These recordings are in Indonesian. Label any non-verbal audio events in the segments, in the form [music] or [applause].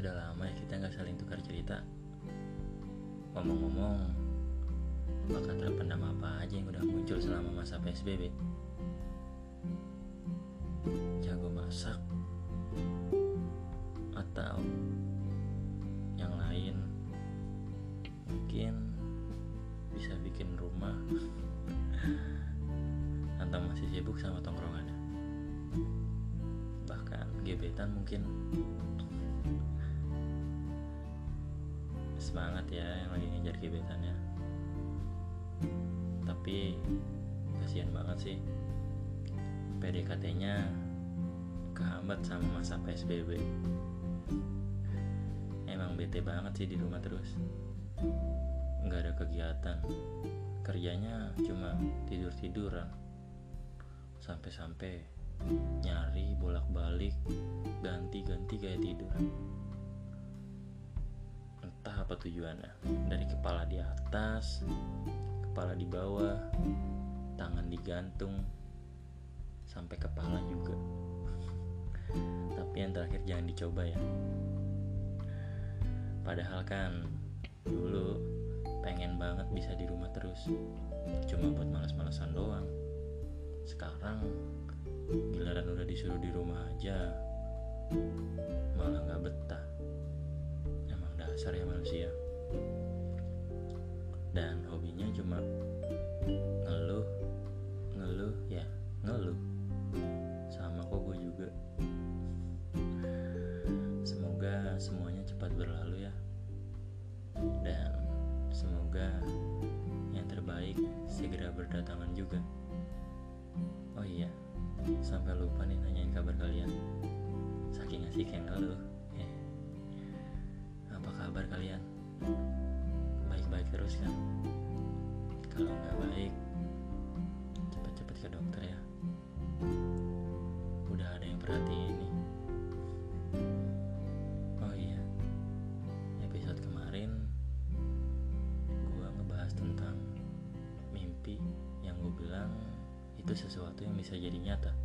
Sudah lama ya kita nggak saling tukar cerita. Ngomong-ngomong, bakat terpendam apa aja yang udah muncul selama masa PSBB? Jago masak? Atau yang lain? Mungkin bisa bikin rumah [laughs] atau masih sibuk sama tongkrongannya bahkan gebetan mungkin semangat ya yang lagi ngejar gebetannya. Tapi kasihan banget sih. PDKT-nya kehambat sama masa PSBB emang bete banget sih di rumah terus. Nggak ada kegiatan. Kerjanya cuma tidur-tiduran. Sampai-sampai nyari bolak-balik ganti-ganti kayak tidur apa tujuannya? Dari kepala di atas kepala di bawah tangan digantung sampai kepala juga. Tapi yang terakhir jangan dicoba ya. Padahal kan dulu pengen banget bisa di rumah terus. Cuma buat males-malesan doang. Sekarang giliran udah disuruh di rumah aja malah nggak betah emang dasar ya manusia. Dan hobinya cuma ngeluh ngeluh ya ngeluh. Sama kok gue juga. Semoga semuanya cepat berlalu ya. Dan semoga yang terbaik segera berdatangan juga. Oh iya sampai lupa nih nanyain kabar kalian. Saking asik yang ngeluh kabar kalian? Baik-baik terus kan? Kalau nggak baik cepet-cepet ke dokter ya. Udah ada yang perhatiin nih oh iya episode kemarin gua ngebahas tentang mimpi yang gue bilang itu sesuatu yang bisa jadi nyata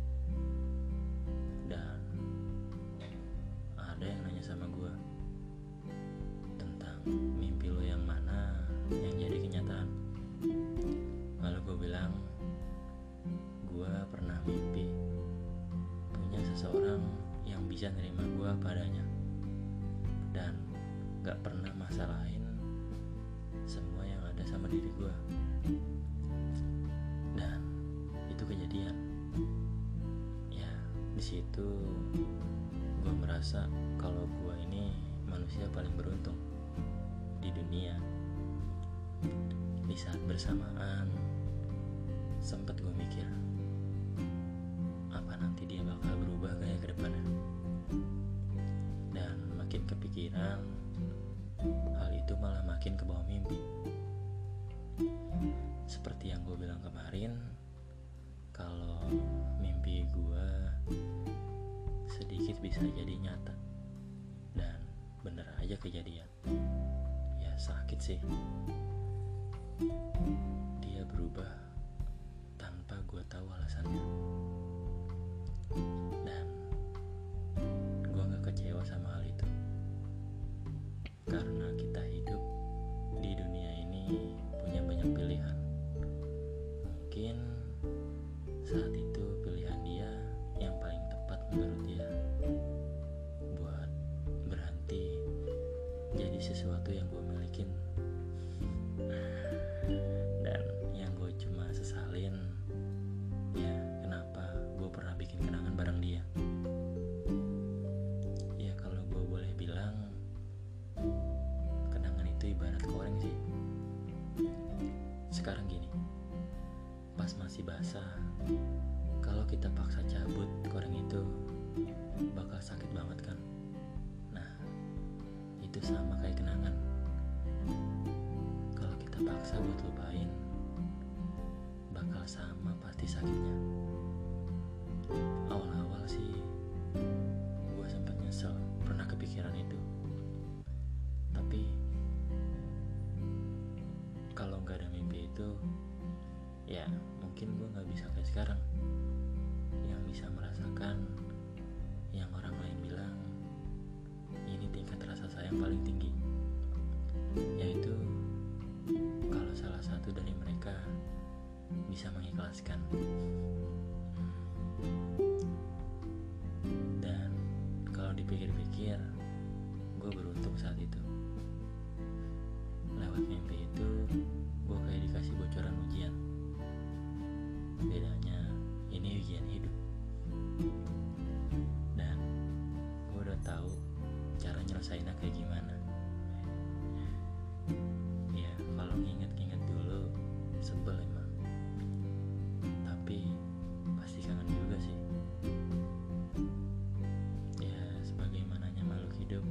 bisa nerima gue padanya. Dan gak pernah masalahin semua yang ada sama diri gue dan itu kejadian. Ya di situ gue merasa kalau gue ini manusia paling beruntung di dunia. Di saat bersamaan sempat gue mikir apa nanti dia bakal kepikiran hal itu malah makin ke bawah mimpi. Seperti yang gue bilang kemarin kalau mimpi gue sedikit bisa jadi nyata dan bener aja kejadian. Ya sakit sih. Dia berubah tanpa gue tahu alasannya sekarang gini. Pas masih basah kalau kita paksa cabut koreng itu bakal sakit banget kan? Nah itu sama kayak kenangan. Kalau kita paksa buat lupain bakal sama pasti sakitnya itu ya mungkin gue nggak bisa kayak sekarang yang bisa merasakan yang orang lain bilang ini tingkat yang paling tinggi, yaitu kalau salah satu dari mereka bisa mengikhlaskan. Dan kalau dipikir-pikir, gue beruntung saat itu. Bedanya, ini ujian hidup. Dan gue udah tahu cara nyelesainnya kayak gimana. Ya, kalau nginget-nginget dulu, sebel emang. Tapi pasti kangen juga sih. Ya, sebagaimananya makhluk hidup,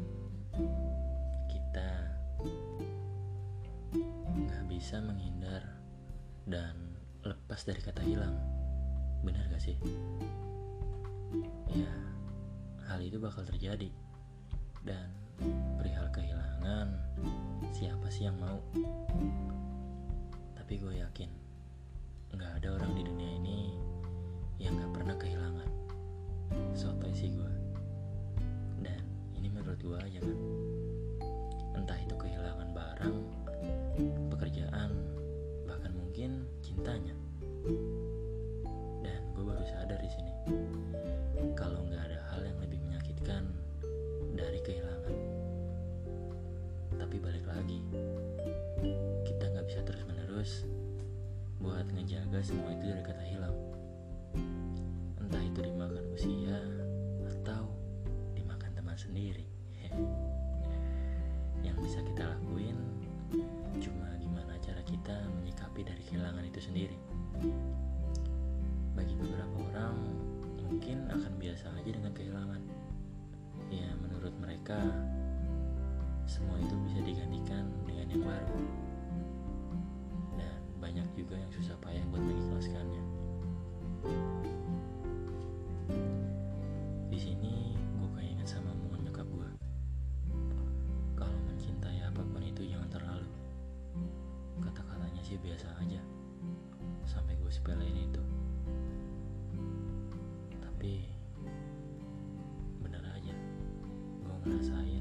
kita nggak bisa menghindar dan lepas dari kata hilang. Benar gak sih? Ya, hal itu bakal terjadi. Dan perihal kehilangan, siapa sih yang mau? Tapi gue yakin, nggak ada orang di dunia ini yang nggak pernah kehilangan. Sotoy sih gue. Dan ini menurut gue aja kan. Entah itu kehilangan barang, buat ngejaga semua itu dari kata hilang. Entah itu dimakan usia atau dimakan teman sendiri. [laughs] Yang bisa kita lakuin cuma gimana cara kita menyikapi dari kehilangan itu sendiri. Bagi beberapa orang mungkin akan biasa aja dengan kehilangan. Ya menurut mereka semua itu bisa digantikan dengan yang baru. Banyak juga yang susah payah buat mengikhlaskannya. Di sini gue kayak ingat sama omongan nyokap gue. Kalau mencintai apa pun itu jangan terlalu. Kata-katanya sih biasa aja. Sampai gue sepelein itu. Tapi bener aja, gue ngerasain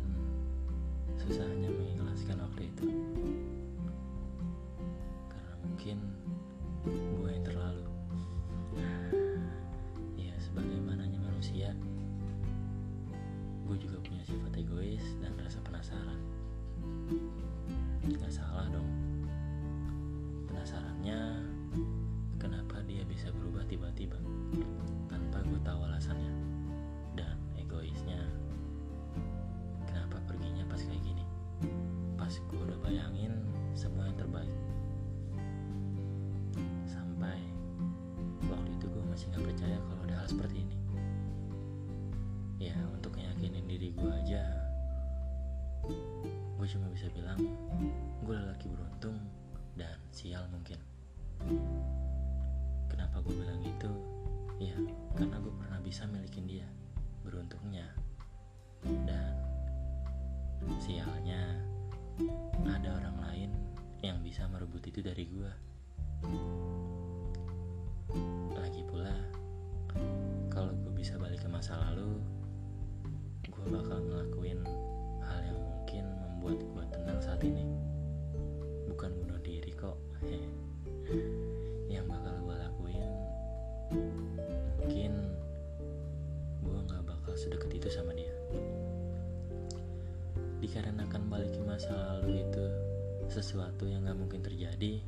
seperti ini. Ya untuk yakinin diri gue aja Gue cuma bisa bilang Gue lelaki beruntung Dan sial mungkin. Kenapa gue bilang gitu Ya karena gue pernah bisa milikin dia Beruntungnya Dan Sialnya Ada orang lain Yang bisa merebut itu dari gue masa lalu gue bakal ngelakuin hal yang mungkin membuat gue tenang saat ini. Bukan bunuh diri kok. [laughs] Yang bakal gue lakuin mungkin gue nggak bakal sedekat itu sama dia. Dikarenakan balik ke masa lalu itu sesuatu yang nggak mungkin terjadi